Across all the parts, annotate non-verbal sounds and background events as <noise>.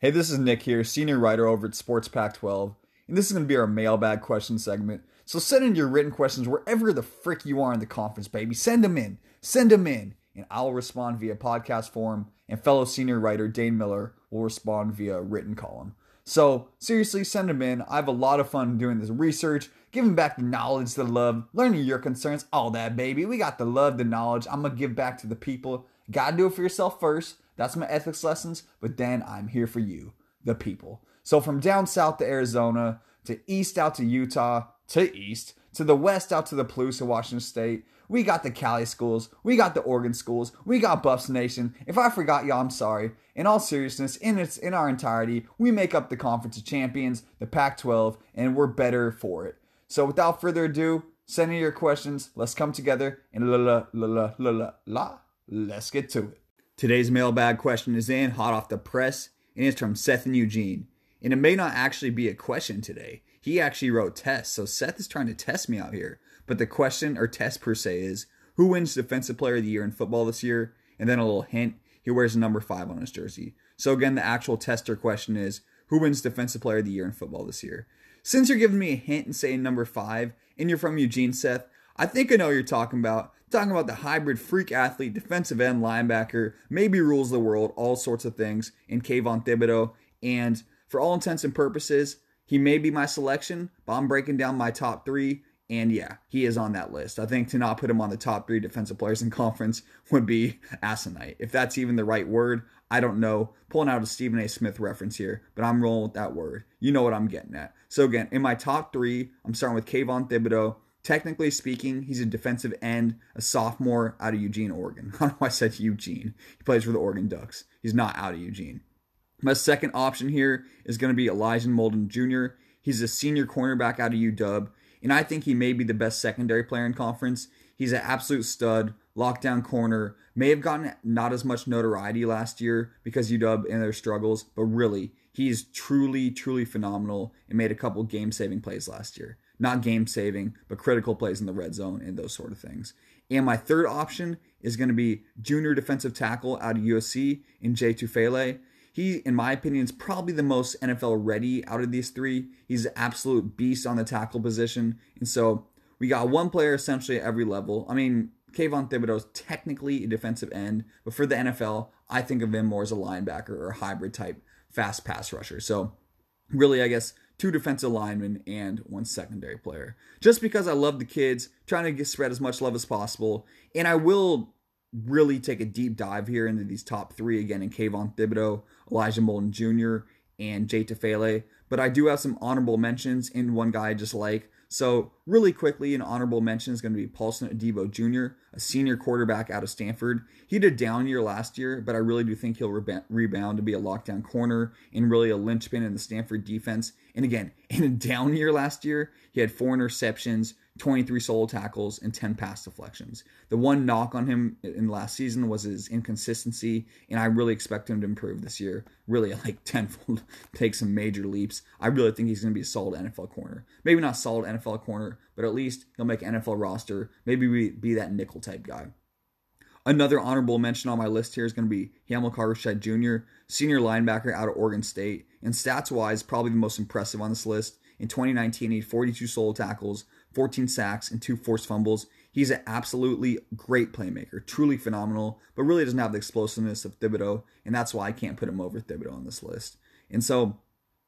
Hey, this is Nick here, senior writer over at Sports Pac 12, and this is going to be our mailbag question segment. So send in your written questions wherever the frick you are in the conference, baby. Send them in. Send them in, and I'll respond via podcast form, and fellow senior writer Dane Miller will respond via written column. So seriously, send them in. I have a lot of fun doing this research, giving back the knowledge, the love, learning your concerns, all that, baby. We got the love, the knowledge. I'm going to give back to the people. Gotta do it for yourself first that's my ethics lessons, but then I'm here for you, the people. So from down south to Arizona, to east out to Utah, to east, to the west out to the Palouse of Washington State, we got the Cali schools, we got the Oregon schools, we got Buffs Nation. If I forgot y'all, I'm sorry. In all seriousness, in its in our entirety, we make up the Conference of Champions, the Pac-12, and we're better for it. So without further ado, send in your questions. Let's come together and la la la la la la. Let's get to it. Today's mailbag question is in, hot off the press, and it's from Seth and Eugene. And it may not actually be a question today. He actually wrote tests, so Seth is trying to test me out here. But the question or test per se is who wins Defensive Player of the Year in football this year? And then a little hint he wears number five on his jersey. So again, the actual tester question is who wins Defensive Player of the Year in football this year? Since you're giving me a hint and saying number five, and you're from Eugene, Seth, I think I know you're talking about. Talking about the hybrid freak athlete, defensive end, linebacker, maybe rules the world, all sorts of things in Kayvon Thibodeaux. And for all intents and purposes, he may be my selection, but I'm breaking down my top three. And yeah, he is on that list. I think to not put him on the top three defensive players in <laughs> conference would be asinine. If that's even the right word, I don't know. Pulling out a Stephen A. Smith reference here, but I'm rolling with that word. You know what I'm getting at. So again, in my top three, I'm starting with Kayvon Thibodeaux. Technically speaking, he's a defensive end, a sophomore out of Eugene, Oregon. <laughs> I don't know why I said Eugene. He plays for the Oregon Ducks. He's not out of Eugene. My second option here is going to be Elijah Molden Jr. He's a senior cornerback out of UW, and I think he may be the best secondary player in conference. He's an absolute stud, lockdown corner. May have gotten not as much notoriety last year because UW and their struggles, but really, he's truly, truly phenomenal and made a couple game saving plays last year not game saving, but critical plays in the red zone and those sort of things. And my third option is going to be junior defensive tackle out of USC in Jay Tufele. He, in my opinion, is probably the most NFL ready out of these three. He's an absolute beast on the tackle position. And so we got one player essentially at every level. I mean, Kayvon Thibodeaux is technically a defensive end, but for the NFL, I think of him more as a linebacker or a hybrid type fast pass rusher. So really, I guess two defensive linemen, and one secondary player. Just because I love the kids, trying to get spread as much love as possible. And I will really take a deep dive here into these top three again in Kayvon Thibodeaux, Elijah Molden Jr., and Jay Tufele. But I do have some honorable mentions in one guy I just like. So, really quickly, an honorable mention is going to be Paulson Adebo Jr., a senior quarterback out of Stanford. He had a down year last year, but I really do think he'll rebound to be a lockdown corner and really a linchpin in the Stanford defense. And again, <laughs> in a down year last year, he had four interceptions, 23 solo tackles, and 10 pass deflections. The one knock on him in last season was his inconsistency, and I really expect him to improve this year. Really, <laughs> like tenfold, take some major leaps. I really think he's going to be a solid NFL corner. Maybe not solid NFL corner, but at least he'll make NFL roster. Maybe be that nickel type guy. Another honorable mention on my list here is going to be Hamilcar Rashed Jr., senior linebacker out of Oregon State. And stats wise, probably the most impressive on this list. In 2019, he had 42 solo tackles, 14 sacks, and two forced fumbles. He's an absolutely great playmaker, truly phenomenal, but really doesn't have the explosiveness of Thibodeaux, and that's why I can't put him over Thibodeaux on this list. And so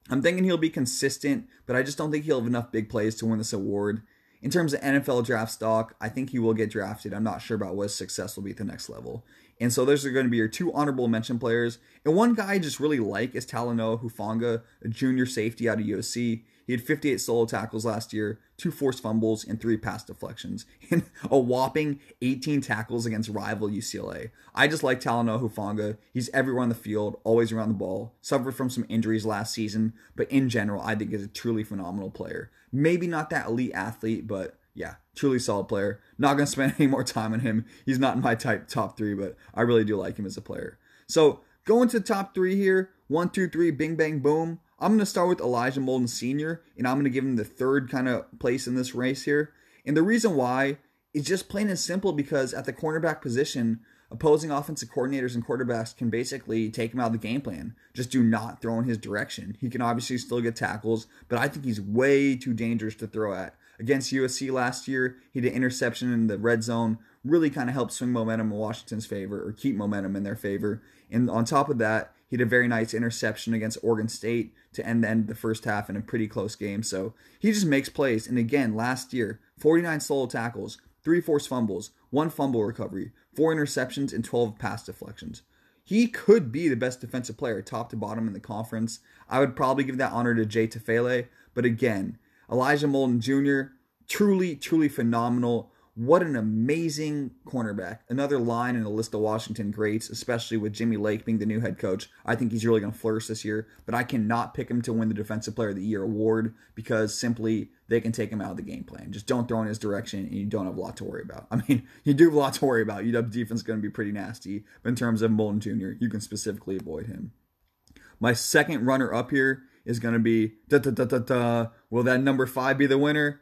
I'm thinking he'll be consistent, but I just don't think he'll have enough big plays to win this award. In terms of NFL draft stock, I think he will get drafted. I'm not sure about what his success will be at the next level. And so those are going to be your two honorable mention players. And one guy I just really like is Talanoa Hufanga, a junior safety out of USC. He had 58 solo tackles last year, two forced fumbles, and three pass deflections, <laughs> and a whopping 18 tackles against rival UCLA. I just like Talanoa Hufanga. He's everywhere on the field, always around the ball. Suffered from some injuries last season, but in general, I think he's a truly phenomenal player. Maybe not that elite athlete, but yeah, truly solid player. Not gonna spend <laughs> any more time on him. He's not in my type top three, but I really do like him as a player. So going to the top three here, one, two, three, bing, bang, boom. I'm going to start with Elijah Molden Sr., and I'm going to give him the third kind of place in this race here. And the reason why is just plain and simple because at the cornerback position, opposing offensive coordinators and quarterbacks can basically take him out of the game plan. Just do not throw in his direction. He can obviously still get tackles, but I think he's way too dangerous to throw at. Against USC last year, he did interception in the red zone, really kind of helped swing momentum in Washington's favor or keep momentum in their favor. And on top of that, he had a very nice interception against Oregon State to end the end of the first half in a pretty close game. So he just makes plays. And again, last year, 49 solo tackles, three forced fumbles, one fumble recovery, four interceptions, and 12 pass deflections. He could be the best defensive player, top to bottom in the conference. I would probably give that honor to Jay Tufele. but again, Elijah Molden Jr., truly, truly phenomenal. What an amazing cornerback. Another line in the list of Washington greats, especially with Jimmy Lake being the new head coach. I think he's really going to flourish this year, but I cannot pick him to win the Defensive Player of the Year award because simply they can take him out of the game plan. Just don't throw in his direction and you don't have a lot to worry about. <laughs> I mean, you do have a lot to worry about. UW defense is going to be pretty nasty, but in terms of Molden Jr., you can specifically avoid him. My second runner up here is going to be da da da da da. Will that number five be the winner?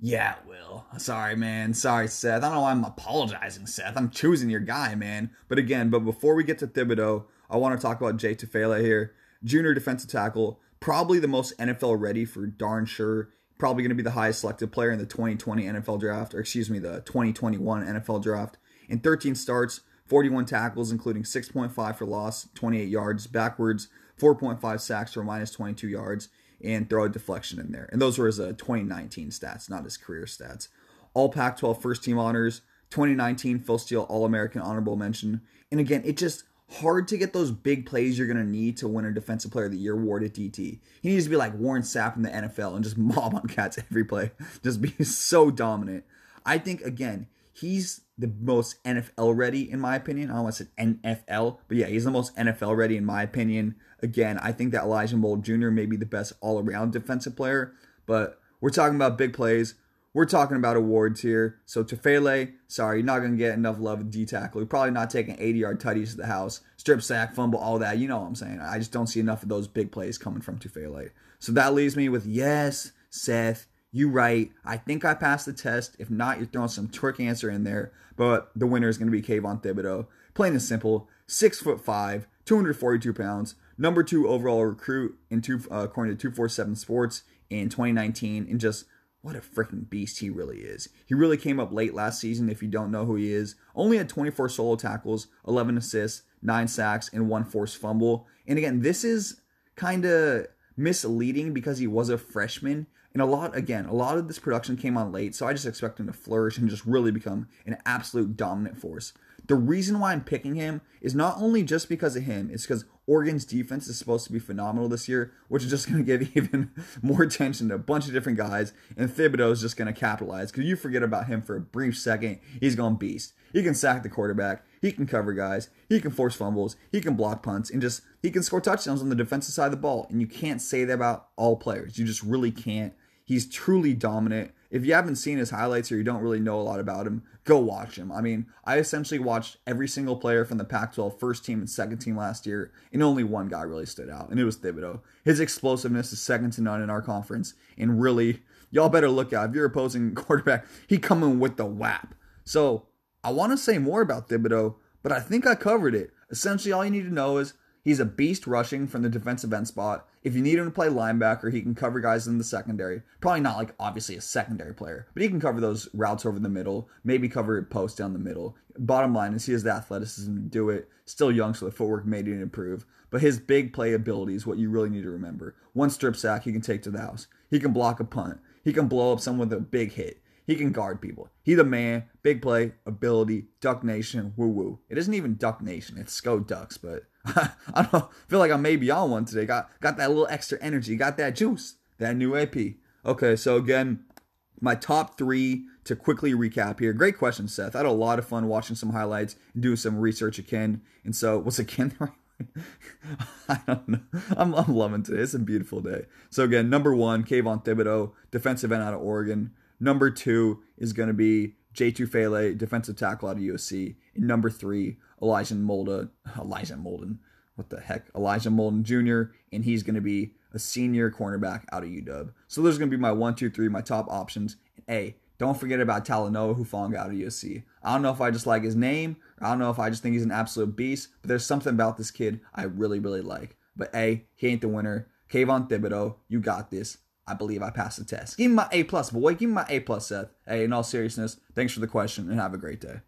Yeah, it will. Sorry, man. Sorry, Seth. I don't know why I'm apologizing, Seth. I'm choosing your guy, man. But again, but before we get to Thibodeaux, I want to talk about Jay Tufele here. Junior defensive tackle, probably the most NFL ready for darn sure. Probably going to be the highest selected player in the 2020 NFL draft, or excuse me, the 2021 NFL draft. In 13 starts, 41 tackles, including 6.5 for loss, 28 yards backwards, 4.5 sacks for minus 22 yards, and throw a deflection in there. And those were his uh, 2019 stats, not his career stats. All Pac 12 first team honors, 2019 Phil Steele All American honorable mention. And again, it just hard to get those big plays you're going to need to win a Defensive Player of the Year award at DT. He needs to be like Warren Sapp in the NFL and just <laughs> mob on cats every play, just be <laughs> so dominant. I think, again, he's the most NFL ready in my opinion. I almost said NFL, but yeah, he's the most NFL ready in my opinion. Again, I think that Elijah Mold Jr. may be the best all around defensive player, but we're talking about big plays. We're talking about awards here. So Tufele, sorry, you're not gonna get enough love with D tackle. You're probably not taking 80 yard tutties to the house, strip sack, fumble, all that. You know what I'm saying? I just don't see enough of those big plays coming from Tufele. So that leaves me with yes, Seth, you write, I think I passed the test. If not, you're throwing some trick answer in there. But the winner is going to be Kayvon Thibodeaux. Plain and simple. Six foot five, 242 pounds, number two overall recruit in two, uh, according to 247 Sports in 2019, and just what a freaking beast he really is. He really came up late last season. If you don't know who he is, only had 24 solo tackles, 11 assists, nine sacks, and one forced fumble. And again, this is kind of misleading because he was a freshman and a lot, again, a lot of this production came on late, so I just expect him to flourish and just really become an absolute dominant force. The reason why I'm picking him is not only just because of him, it's because Oregon's defense is supposed to be phenomenal this year, which is just <laughs> going to give even more attention to a bunch of different guys, and Thibodeaux is just going to capitalize because you forget about him for a brief second, he's going beast. He can sack the quarterback, he can cover guys, he can force fumbles, he can block punts, and just he can score touchdowns on the defensive side of the ball. And you can't say that about all players. You just really can't. He's truly dominant. If you haven't seen his highlights or you don't really know a lot about him, go watch him. I mean, I essentially watched every single player from the Pac 12 first team and second team last year, and only one guy really stood out, and it was Thibodeaux. His explosiveness is second to none in our conference, and really, y'all better look out. If you're opposing <laughs> quarterback, he coming with the whap. So I want to say more about Thibodeaux, but I think I covered it. Essentially, all you need to know is He's a beast rushing from the defensive end spot. If you need him to play linebacker, he can cover guys in the secondary. Probably not like obviously a secondary player, but he can cover those routes over the middle, maybe cover post down the middle. Bottom line is he has the athleticism to do it. Still young, so the footwork may need to improve. But his big play ability is what you really need to remember. One strip sack he can take to the house. He can block a punt. He can blow up someone with a big hit. He can guard people. He the man, big play, ability, Duck Nation, woo woo. It isn't even Duck Nation, it's Sko Ducks, but <laughs> I don't feel like I'm maybe on one today. Got got that little extra energy, got that juice, that new AP. Okay, so again, my top three to quickly recap here. Great question, Seth. I had a lot of fun watching some highlights and doing some research again. And so, what's again <laughs> I don't know. I'm, I'm loving today. It's a beautiful day. So again, number one, Kayvon Thibodeaux, defensive end out of Oregon. Number two is going to be Jay Tufele, defensive tackle out of USC. And number three, Elijah Molden. Elijah Molden. What the heck? Elijah Molden Jr. And he's going to be a senior cornerback out of UW. So those are going to be my one, two, three, my top options. And A, Don't forget about Talanoa Hufanga out of USC. I don't know if I just like his name. I don't know if I just think he's an absolute beast. But there's something about this kid I really, really like. But A, he ain't the winner. Kayvon Thibodeaux, you got this. I believe I passed the test. Give me my A plus, boy. Give me my A plus, Seth. Hey, in all seriousness, thanks for the question and have a great day.